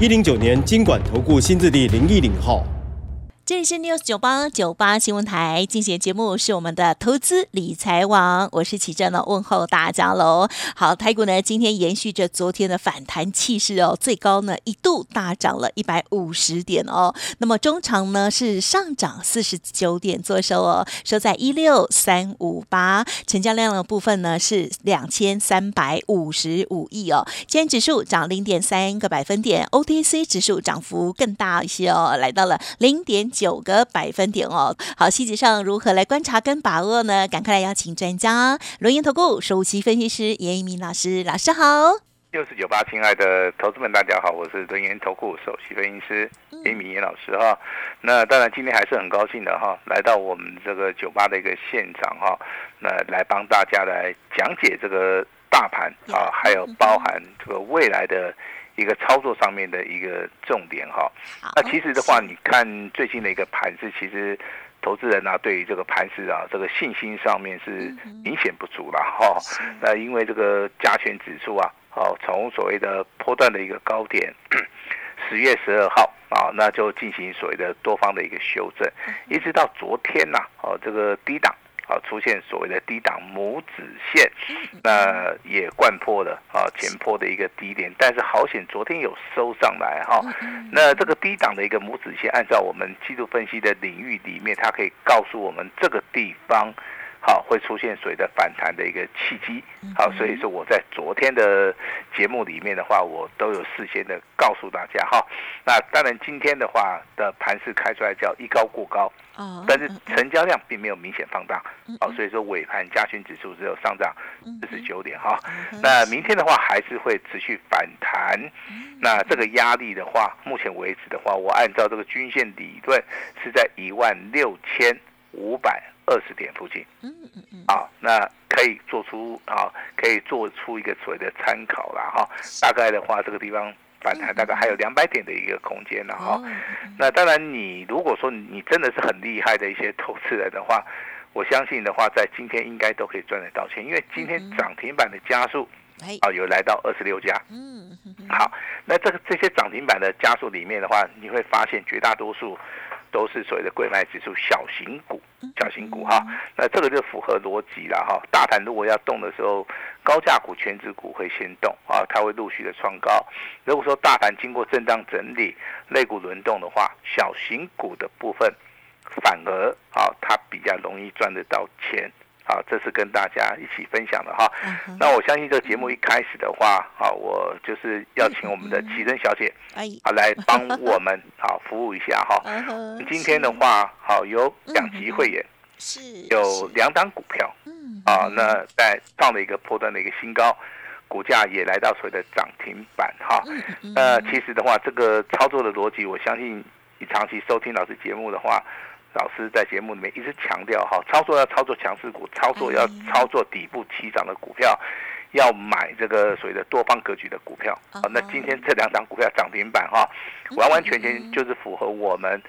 一零九年经管投顾新字第零一零号。这里是 news 九八九八新闻台进行节目，是我们的投资理财网，我是齐正呢，问候大家喽。好，台股呢今天延续着昨天的反弹气势哦，最高呢一度大涨了一百五十点哦，那么中长呢是上涨四十九点做收哦，收在一六三五八，成交量的部分呢是两千三百五十五亿哦，今天指数涨零点三个百分点，OTC 指数涨幅更大一些哦，来到了零点。九个百分点哦，好，细节上如何来观察跟把握呢？赶快来邀请专家，轮研投顾首席分析师严一鸣老师，老师好。六四九八，亲爱的投资们，大家好，我是轮研投顾首席分析师严一鸣严老师哈。那当然今天还是很高兴的哈，来到我们这个酒吧的一个现场哈，那来帮大家来讲解这个大盘啊，还有包含这个未来的。一个操作上面的一个重点哈，那其实的话，你看最近的一个盘势，其实投资人啊，对于这个盘势啊，这个信心上面是明显不足了哈。那因为这个加权指数啊，哦，从所谓的波段的一个高点，十月十二号啊，那就进行所谓的多方的一个修正，一直到昨天呐，哦，这个低档。啊，出现所谓的低档拇指线，那也贯破了啊前坡的一个低点，但是好险昨天有收上来哈。那这个低档的一个拇指线，按照我们技术分析的领域里面，它可以告诉我们这个地方。好，会出现水的反弹的一个契机。好，所以说我在昨天的节目里面的话，我都有事先的告诉大家哈。那当然今天的话的盘势开出来叫一高过高，但是成交量并没有明显放大。好，所以说尾盘加权指数只有上涨四十九点哈。那明天的话还是会持续反弹。那这个压力的话，目前为止的话，我按照这个均线理论是在一万六千五百。二十点附近，嗯嗯嗯，啊，那可以做出啊，可以做出一个所谓的参考了哈。大概的话，这个地方反弹大概还有两百点的一个空间了哈。那当然，你如果说你真的是很厉害的一些投资人的话，我相信的话，在今天应该都可以赚得到钱，因为今天涨停板的加速，啊，有来到二十六家。嗯，好，那这个这些涨停板的加速里面的话，你会发现绝大多数。都是所谓的贵卖指数小型股，小型股哈，那这个就符合逻辑了哈。大盘如果要动的时候，高价股、全指股会先动啊，它会陆续的创高。如果说大盘经过震荡整理，类股轮动的话，小型股的部分反而啊，它比较容易赚得到钱。好，这是跟大家一起分享的哈。那我相信这个节目一开始的话，好，我就是要请我们的奇珍小姐，啊，来帮我 们好服务一下哈。今天的话，好有两级会员，是有两档股票，嗯啊，那在创了一个破断的一个新高，股价也来到所谓的涨停板哈。呃，其实的话，这个操作的逻辑，我相信你长期收听老师节目的话。老师在节目里面一直强调哈，操作要操作强势股，操作要操作底部起涨的股票，要买这个所谓的多方格局的股票。好，那今天这两张股票涨停板哈，完完全全就是符合我们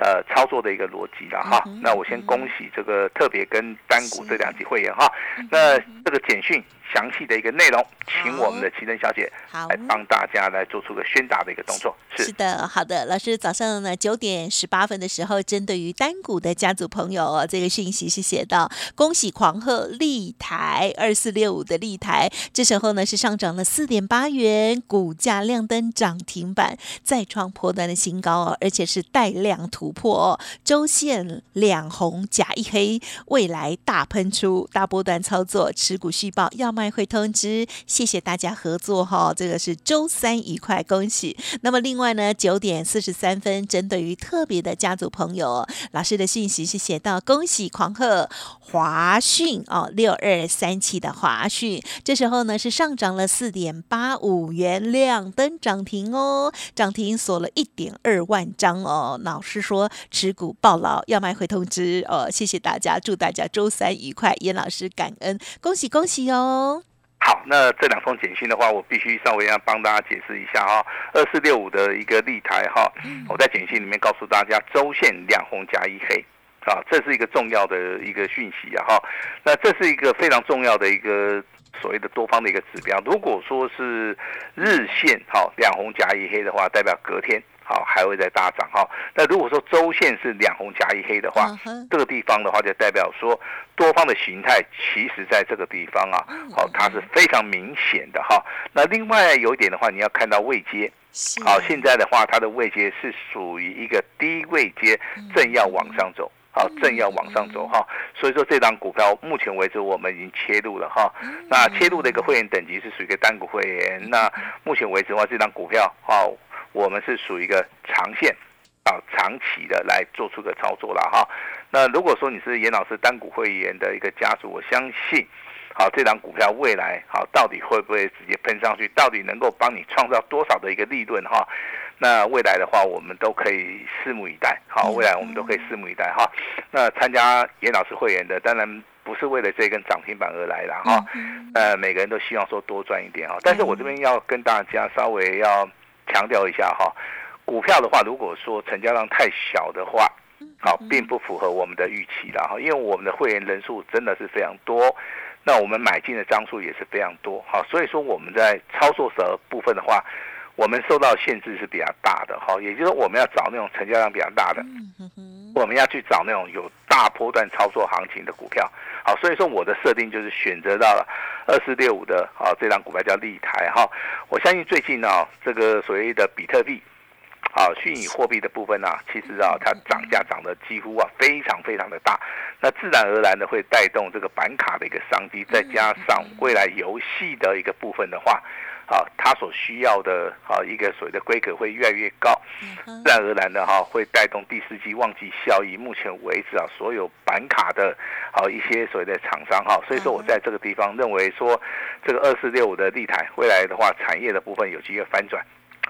呃操作的一个逻辑了哈。那我先恭喜这个特别跟单股这两级会员哈。那这个简讯。详细的一个内容，请我们的齐珍小姐来帮大家来做出个宣达的一个动作。是的，好的，老师早上呢九点十八分的时候，针对于单股的家族朋友哦，这个讯息是写到：恭喜狂贺立台二四六五的立台，这时候呢是上涨了四点八元，股价亮灯涨停板，再创破断的新高哦，而且是带量破，周线两红假一黑，未来大喷出，大波段操作，持股续报要卖会通知。谢谢大家合作哈，这个是周三愉快，恭喜。那么另外呢，九点四十三分，针对于特别的家族朋友，老师的讯息是写到恭喜狂贺华讯哦，六二三七的华讯，这时候呢是上涨了四点八五元，亮灯涨停哦，涨停锁了一点二万张哦。老师说持股暴牢要卖会通知哦，谢谢大家，祝大家周三愉快，严老师感恩，恭喜恭喜哦。好，那这两封简讯的话，我必须稍微要帮大家解释一下哈。二四六五的一个立台哈，我在简讯里面告诉大家，周线两红加一黑，啊，这是一个重要的一个讯息啊哈。那这是一个非常重要的一个所谓的多方的一个指标。如果说是日线好两红加一黑的话，代表隔天。好，还会再大涨哈。那如果说周线是两红加一黑的话，这个地方的话就代表说多方的形态，其实在这个地方啊，好，它是非常明显的哈。那另外有一点的话，你要看到位阶，好，现在的话它的位阶是属于一个低位阶，正要往上走，好，正要往上走哈。所以说这张股票目前为止我们已经切入了哈。那切入的一个会员等级是属于一个单股会员。那目前为止的话，这张股票好。我们是属于一个长线啊，长期的来做出个操作了哈。那如果说你是严老师单股会员的一个家族，我相信，好这档股票未来好到底会不会直接喷上去，到底能够帮你创造多少的一个利润哈？那未来的话，我们都可以拭目以待。好，未来我们都可以拭目以待哈。那参加严老师会员的，当然不是为了这根涨停板而来的哈。呃，每个人都希望说多赚一点哈。但是我这边要跟大家稍微要。强调一下哈，股票的话，如果说成交量太小的话，好，并不符合我们的预期的哈，因为我们的会员人数真的是非常多，那我们买进的张数也是非常多，好，所以说我们在操作的部分的话，我们受到限制是比较大的哈，也就是说我们要找那种成交量比较大的，我们要去找那种有大波段操作行情的股票，好，所以说我的设定就是选择到了。二四六五的啊，这张股票叫立台哈。我相信最近呢，这个所谓的比特币，啊，虚拟货币的部分呢，其实啊，它涨价涨得几乎啊非常非常的大。那自然而然的会带动这个板卡的一个商机，再加上未来游戏的一个部分的话。啊，它所需要的啊一个所谓的规格会越来越高，自然而然的哈会带动第四季旺季效益。目前为止啊，所有板卡的啊一些所谓的厂商哈，所以说我在这个地方认为说，这个二四六五的立台未来的话，产业的部分有机会翻转。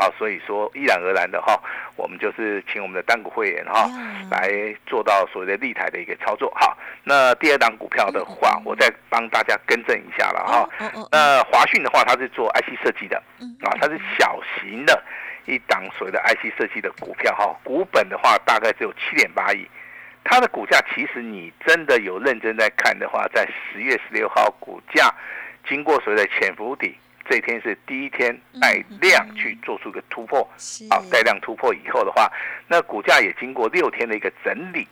好，所以说，依然而然的哈，我们就是请我们的单股会员哈，来做到所谓的立台的一个操作。好，那第二档股票的话，我再帮大家更正一下了哈。那华讯的话，它是做 IC 设计的，啊，它是小型的一档所谓的 IC 设计的股票哈。股本的话，大概只有七点八亿。它的股价其实你真的有认真在看的话，在十月十六号股价经过所谓的潜伏底。这一天是第一天带量去做出一个突破，好，带量突破以后的话，那股价也经过六天的一个整理，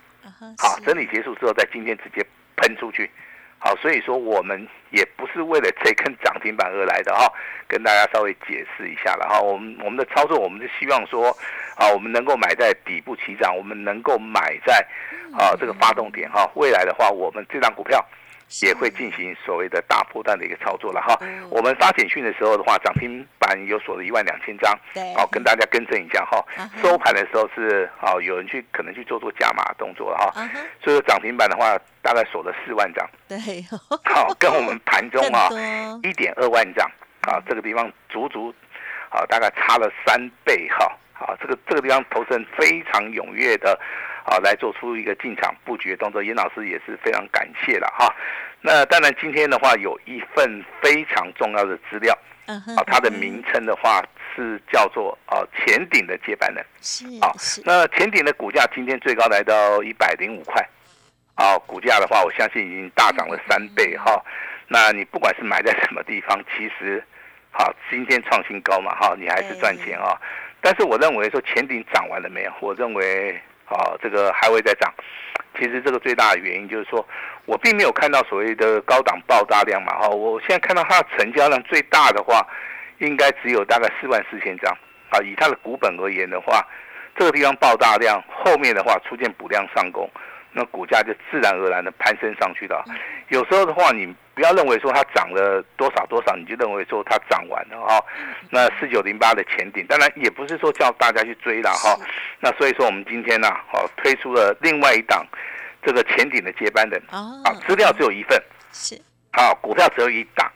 好，整理结束之后，在今天直接喷出去，好，所以说我们也不是为了 这根涨停板而来的哈，跟大家稍微解释一下了哈，我们我们的操作，我们是希望说，啊，我们能够买在底部起涨，我们能够买在啊这个发动点哈，未来的话，我们这张股票。也会进行所谓的大波段的一个操作了哈。我们发简讯的时候的话，涨停板有锁了一万两千张。对。好，跟大家更正一下哈。收盘的时候是好，有人去可能去做做加码动作了哈。所以说涨停板的话，大概锁了四万张。对。好，跟我们盘中 啊一点二万张啊，这个地方足足啊大概差了三倍哈。好，这个这个地方投资人非常踊跃的。啊，来做出一个进场布局的动作，严老师也是非常感谢了哈。那当然，今天的话有一份非常重要的资料，啊，它的名称的话是叫做啊前顶的接班人，是啊，那前顶的股价今天最高来到一百零五块，啊，股价的话我相信已经大涨了三倍哈。那你不管是买在什么地方，其实好今天创新高嘛哈，你还是赚钱啊。但是我认为说前顶涨完了没有？我认为。啊，这个还会再涨。其实这个最大的原因就是说，我并没有看到所谓的高档爆大量嘛。哈，我现在看到它的成交量最大的话，应该只有大概四万四千张。啊，以它的股本而言的话，这个地方爆大量，后面的话出现补量上攻，那股价就自然而然的攀升上去的。有时候的话，你不要认为说它涨了多少多少，你就认为说它涨完了哈。那四九零八的前顶，当然也不是说叫大家去追了哈。那所以说我们今天呢，哦推出了另外一档这个前顶的接班人啊，资料只有一份，是啊，股票只有一档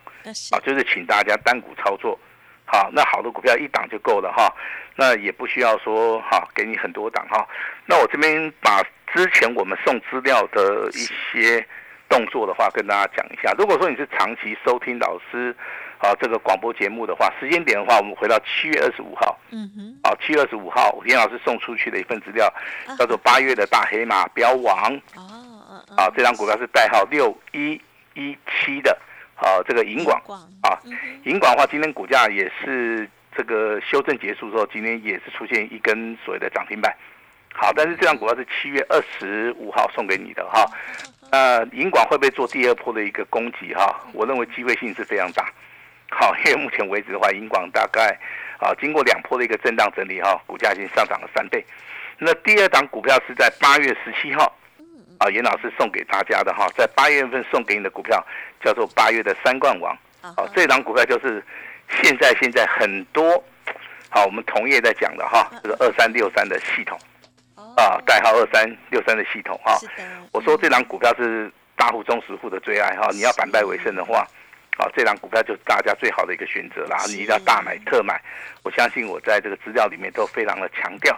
啊，就是请大家单股操作。好，那好的股票一档就够了哈，那也不需要说哈给你很多档哈。那我这边把之前我们送资料的一些动作的话跟大家讲一下。如果说你是长期收听老师啊这个广播节目的话，时间点的话，我们回到七月二十五号，嗯哼，啊七月二十五号，严老师送出去的一份资料叫做八月的大黑马标王，哦，啊这张股票是代号六一一七的。啊，这个银广啊，银广的话，今天股价也是这个修正结束之后，今天也是出现一根所谓的涨停板。好，但是这张股票是七月二十五号送给你的哈。呃，银广会不会做第二波的一个攻击哈？我认为机会性是非常大。好，因为目前为止的话，银广大概啊经过两波的一个震荡整理哈，股价已经上涨了三倍。那第二档股票是在八月十七号。啊，严老师送给大家的哈，在八月份送给你的股票叫做八月的三冠王。啊，这档股票就是现在现在很多好我们同业在讲的哈，这个二三六三的系统啊，代号二三六三的系统哈。我说这档股票是大户、中实户的最爱哈，你要反败为胜的话。啊，这档股票就是大家最好的一个选择啦！你一定要大买特买，我相信我在这个资料里面都非常的强调，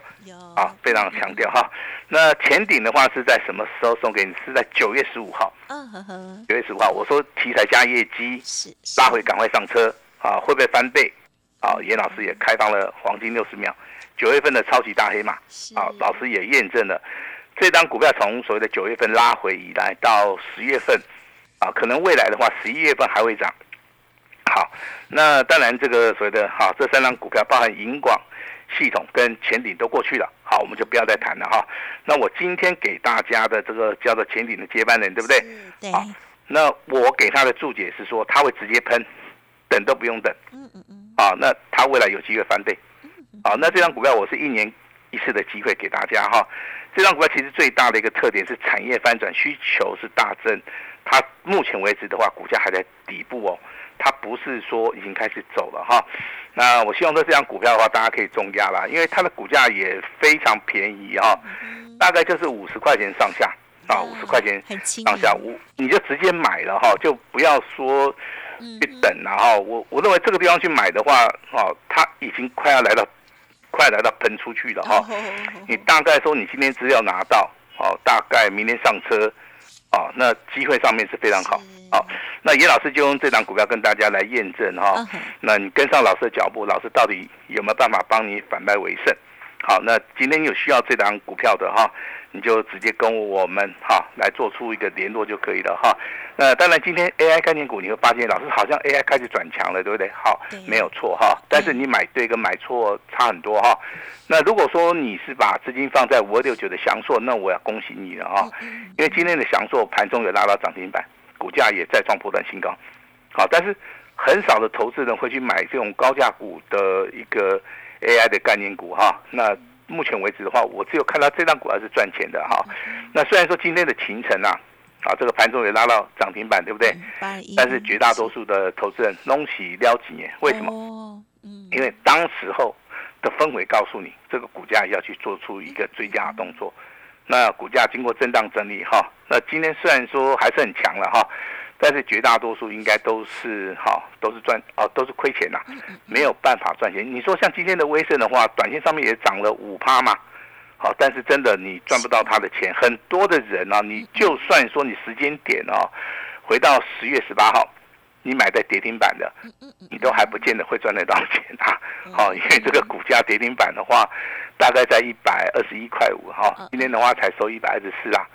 啊，非常的强调哈。那前顶的话是在什么时候送给你？是在九月十五号。九月十五号，我说题材加业绩，拉回赶快上车啊！会不会翻倍？啊，严老师也开放了黄金六十秒，九月份的超级大黑马啊，老师也验证了这张股票从所谓的九月份拉回以来到十月份。啊，可能未来的话，十一月份还会涨。好，那当然这个所谓的哈，这三张股票包含银广系统跟前顶都过去了。好，我们就不要再谈了哈。那我今天给大家的这个叫做前顶的接班人，对不对？对。好，那我给他的注解是说，他会直接喷，等都不用等。嗯嗯嗯。啊，那他未来有机会翻倍。好，那这张股票我是一年一次的机会给大家哈。这张股票其实最大的一个特点是产业翻转，需求是大增。它目前为止的话，股价还在底部哦，它不是说已经开始走了哈。那我希望说这张股票的话，大家可以重压啦，因为它的股价也非常便宜哈，大概就是五十块钱上下啊，五十块钱上下，五你就直接买了哈，就不要说去等了哈。我我认为这个地方去买的话，哦，它已经快要来到，快来到喷出去了哈。你大概说你今天资料拿到，哦，大概明天上车。哦，那机会上面是非常好。好，那严老师就用这档股票跟大家来验证哈。那你跟上老师的脚步，老师到底有没有办法帮你反败为胜？好，那今天有需要这档股票的哈。你就直接跟我们哈来做出一个联络就可以了哈。那当然，今天 AI 概念股你会发现，老师好像 AI 开始转强了，对不对？好，没有错哈。但是你买对跟买错差很多哈。那如果说你是把资金放在五二六九的翔硕，那我要恭喜你了哈。因为今天的翔硕盘中有拉到涨停板，股价也再创破断新高。好，但是很少的投资人会去买这种高价股的一个 AI 的概念股哈。那目前为止的话，我只有看到这张股还是赚钱的哈。那虽然说今天的秦城啊，啊这个盘中也拉到涨停板，对不对？但是绝大多数的投资人弄起撩几年，为什么？嗯，因为当时候的氛围告诉你，这个股价要去做出一个追加动作。那股价经过震荡整理哈，那今天虽然说还是很强了哈。但是绝大多数应该都是哈，都是赚哦，都是亏钱呐，没有办法赚钱。你说像今天的威盛的话，短线上面也涨了五趴嘛，好，但是真的你赚不到他的钱。很多的人啊，你就算说你时间点哦，回到十月十八号，你买在跌停板的，你都还不见得会赚得到钱啊。好，因为这个股价跌停板的话，大概在一百二十一块五哈，今天的话才收一百二十四啊。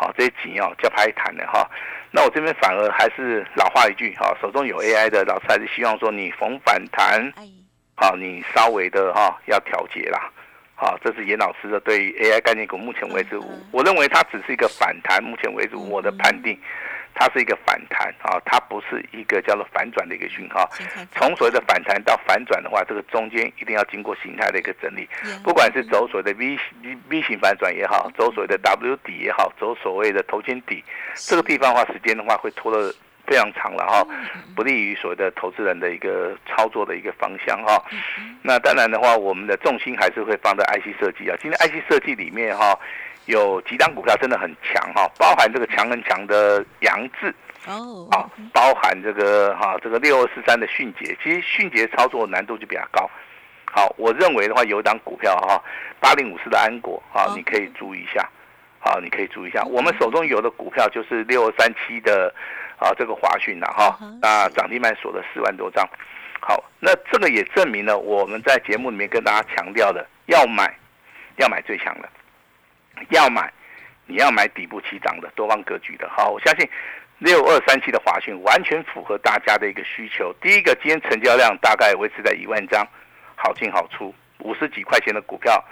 好，这些钱哦，叫拍谈的哈。那我这边反而还是老话一句哈，手中有 AI 的老师还是希望说你逢反弹，好，你稍微的哈要调节啦，好，这是严老师的对于 AI 概念股目前为止，我认为它只是一个反弹，目前为止我的判定，它是一个反弹啊，它不是一个叫做反转的一个讯号。从所谓的反弹到反转的话，这个中间一定要经过形态的一个整理，不管是走所谓的 V V V 型反转也好，走所谓的 W 底也好，走所谓的头肩底，这个地方的话，时间的话会拖得非常长了哈，不利于所谓的投资人的一个操作的一个方向哈。那当然的话，我们的重心还是会放在 IC 设计啊。今天 IC 设计里面哈，有几档股票真的很强哈，包含这个强很强的杨志。哦，啊，包含这个哈、这个六二四三的迅捷，其实迅捷操作难度就比较高。好，我认为的话，有一档股票哈，八零五四的安国啊哦，你可以注意一下。好，你可以注意一下，我们手中有的股票就是六二三七的啊，这个华讯呐哈那涨停板锁了四万多张。好，那这个也证明了我们在节目里面跟大家强调的，要买要买最强的，要买你要买底部起涨的多方格局的。好，我相信六二三七的华讯完全符合大家的一个需求。第一个，今天成交量大概维持在一万张，好进好出，五十几块钱的股票，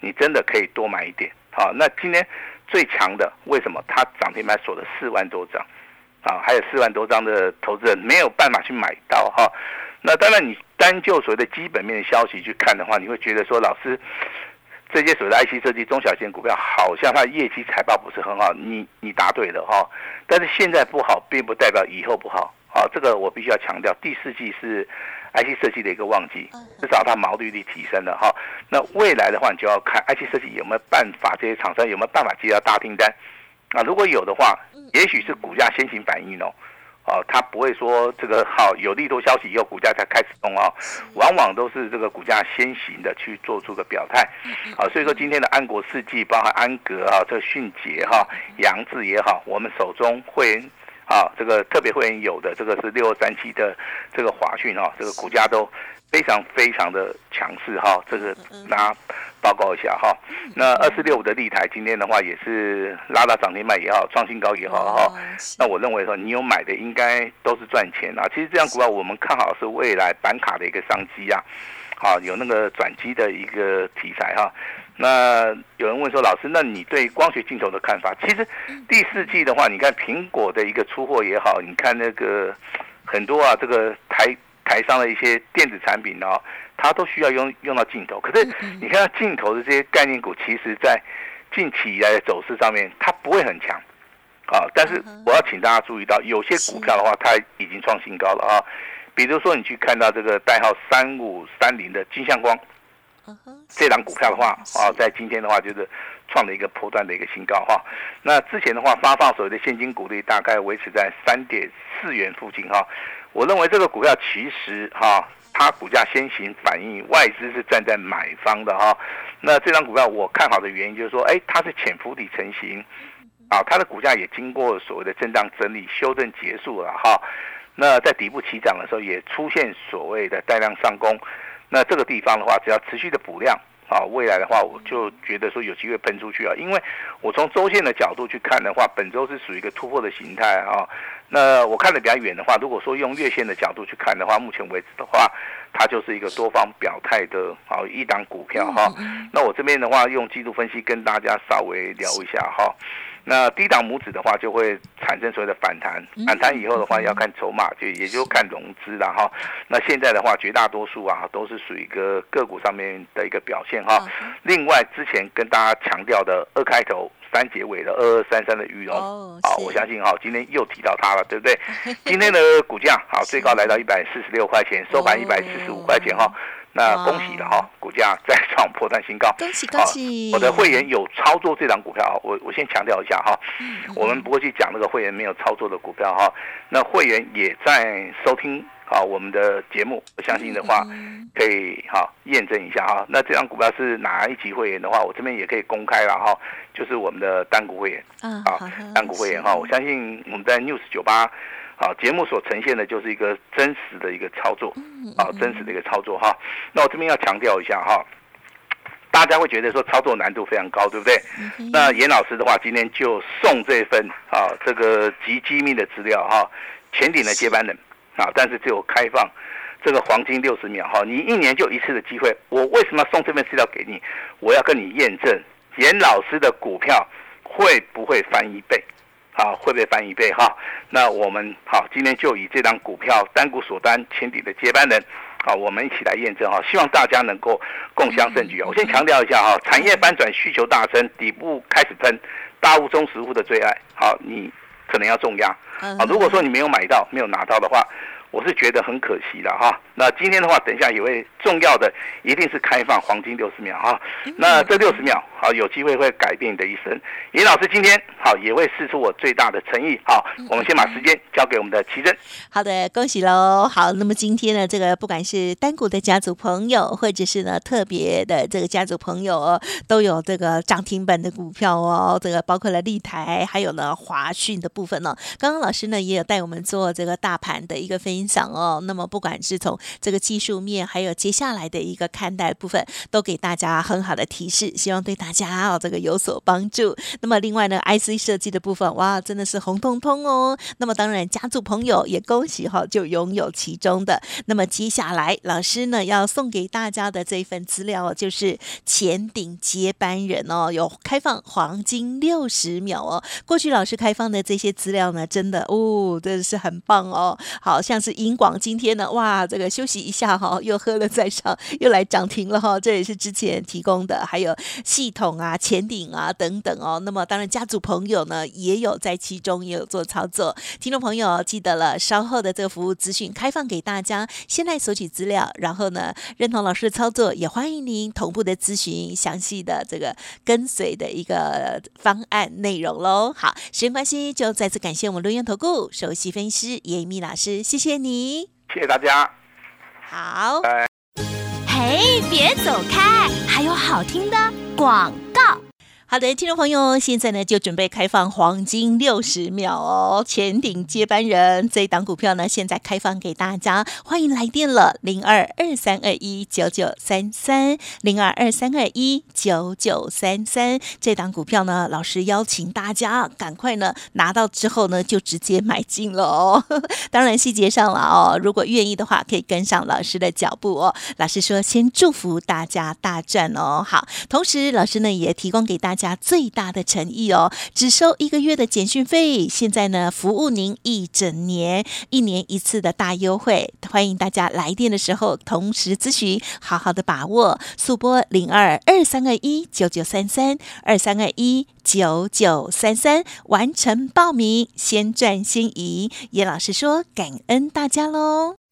你真的可以多买一点。好，那今天最强的为什么？它涨停板锁了四万多张，啊，还有四万多张的投资人没有办法去买到哈。那当然，你单就所谓的基本面的消息去看的话，你会觉得说，老师这些所谓的 IC 设计中小型股票，好像它业绩财报不是很好。你你答对了哈，但是现在不好，并不代表以后不好。好，这个我必须要强调，第四季是 IC 设计的一个旺季，至少它毛利率提升了哈。那未来的话，你就要看 IC 设计有没有办法，这些厂商有没有办法接到大订单啊？如果有的话，也许是股价先行反应哦。哦，它不会说这个好有利多消息以后股价才开始动哦，往往都是这个股价先行的去做出个表态，啊，所以说今天的安国世纪，包含安格啊，这个迅捷哈、杨志也好，我们手中会员啊，这个特别会员有的这个是六二三七的这个华讯哈，这个股价都非常非常的强势哈，这个大家报告一下哈。那二四六五的立台今天的话也是拉到涨停板也好，创新高也好哈。那我认为说，你有买的应该都是赚钱啊。其实这样股票我们看好是未来板卡的一个商机啊，好有那个转机的一个题材哈。那有人问说，老师，那你对光学镜头的看法？其实第四季的话，你看苹果的一个出货也好，你看那个很多啊，这个台台商的一些电子产品啊，它都需要用用到镜头。可是你看到镜头的这些概念股，其实在近期以来的走势上面，它不会很强。啊，但是我要请大家注意到，有些股票的话，它已经创新高了啊。比如说，你去看到这个代号三五三零的金相光这档股票的话，啊，在今天的话就是创了一个波段的一个新高哈。那之前的话，发放所谓的现金股利大概维持在三点四元附近哈。我认为这个股票其实哈，它股价先行反应，外资是站在买方的哈。那这张股票我看好的原因就是说，哎，它是潜伏底成型，啊，它的股价也经过所谓的震荡整理、修正结束了哈。那在底部起涨的时候，也出现所谓的带量上攻。那这个地方的话，只要持续的补量啊，未来的话，我就觉得说有机会喷出去啊。因为我从周线的角度去看的话，本周是属于一个突破的形态啊。那我看的比较远的话，如果说用月线的角度去看的话，目前为止的话，它就是一个多方表态的啊一档股票哈。那我这边的话，用季度分析跟大家稍微聊一下哈。那低档拇指的话，就会产生所谓的反弹，反弹以后的话要看筹码，就也就看融资了哈。那现在的话，绝大多数啊都是属于一个个股上面的一个表现哈。另外，之前跟大家强调的二开头三结尾的二二三三的玉龙，啊，哦是我相信哈，今天又提到它了，对不对？今天的股价好，最高来到一百四十六块钱，收盘一百四十五块钱哈。那恭喜了哈，股价再创破断新高。恭喜恭喜！我的会员有操作这档股票，我我先强调一下哈，嗯我们不会去讲那个会员没有操作的股票哈。那会员也在收听啊我们的节目，我相信的话嗯可以哈验证一下哈。那这张股票是哪一级会员的话，我这边也可以公开了哈，就是我们的单股会员啊啊，单股会员哈。我相信我们在 News 九八。啊，节目所呈现的就是一个真实的一个操作，嗯啊，真实的一个操作哈。那我这边要强调一下哈，大家会觉得说操作难度非常高，对不对？嗯那严老师的话，今天就送这份啊这个极机密的资料哈，前顶的接班人啊，但是只有开放这个黄金六十秒哈，你一年就一次的机会。我为什么要送这份资料给你？我要跟你验证严老师的股票会不会翻一倍。啊，会不会翻一倍哈？那我们好，今天就以这张股票单股锁单前底的接班人，好，我们一起来验证哈，希望大家能够共襄盛举啊！我先强调一下哈，产业翻转，需求大增，底部开始喷，大物中实物的最爱，好，你可能要重压啊。如果说你没有买到，没有拿到的话。我是觉得很可惜的哈。那今天的话，等一下也会重要的，一定是开放黄金六十秒哈。那这六十秒好，有机会会改变你的一生。尹老师今天好也会试出我最大的诚意。好，我们先把时间交给我们的奇珍。好的，恭喜喽。好，那么今天呢，这个不管是单股的家族朋友，或者是呢特别的这个家族朋友哦，都有这个涨停板的股票哦。这个包括了立台，还有呢华讯的部分呢。刚刚老师呢也有带我们做这个大盘的一个分。享哦，那么不管是从这个技术面，还有接下来的一个看待部分，都给大家很好的提示，希望对大家哦这个有所帮助。那么另外呢，IC 设计的部分，哇，真的是红彤彤哦。那么当然，家族朋友也恭喜哈，就拥有其中的。那么接下来，老师呢要送给大家的这一份资料，就是前顶接班人哦，有开放黄金六十秒哦。过去老师开放的这些资料呢，真的哦，真的是很棒哦，好像。是银广今天呢，哇，这个休息一下哈，又喝了再上，又来涨停了哈。这也是之前提供的，还有系统啊、前顶啊等等哦。那么当然，家族朋友呢也有在其中也有做操作。听众朋友记得了，稍后的这个服务资讯开放给大家，先来索取资料，然后呢认同老师的操作，也欢迎您同步的咨询详细的这个跟随的一个方案内容喽。好，时间关系，就再次感谢我们录音投顾首席分析师叶米老师，谢谢。你，谢谢大家。好，嘿，别走开，还有好听的广告。好的，听众朋友，现在呢就准备开放黄金六十秒哦，前顶接班人这一档股票呢，现在开放给大家，欢迎来电了，零二二三二一九九三三，零二二三二一九九三三，这档股票呢，老师邀请大家赶快呢拿到之后呢，就直接买进了哦。当然细节上了哦，如果愿意的话，可以跟上老师的脚步哦。老师说，先祝福大家大赚哦。好，同时老师呢也提供给大家。家最大的诚意哦，只收一个月的简讯费，现在呢服务您一整年，一年一次的大优惠，欢迎大家来电的时候同时咨询，好好的把握，速拨零二二三二一九九三三二三二一九九三三完成报名，先赚先赢。叶老师说，感恩大家喽。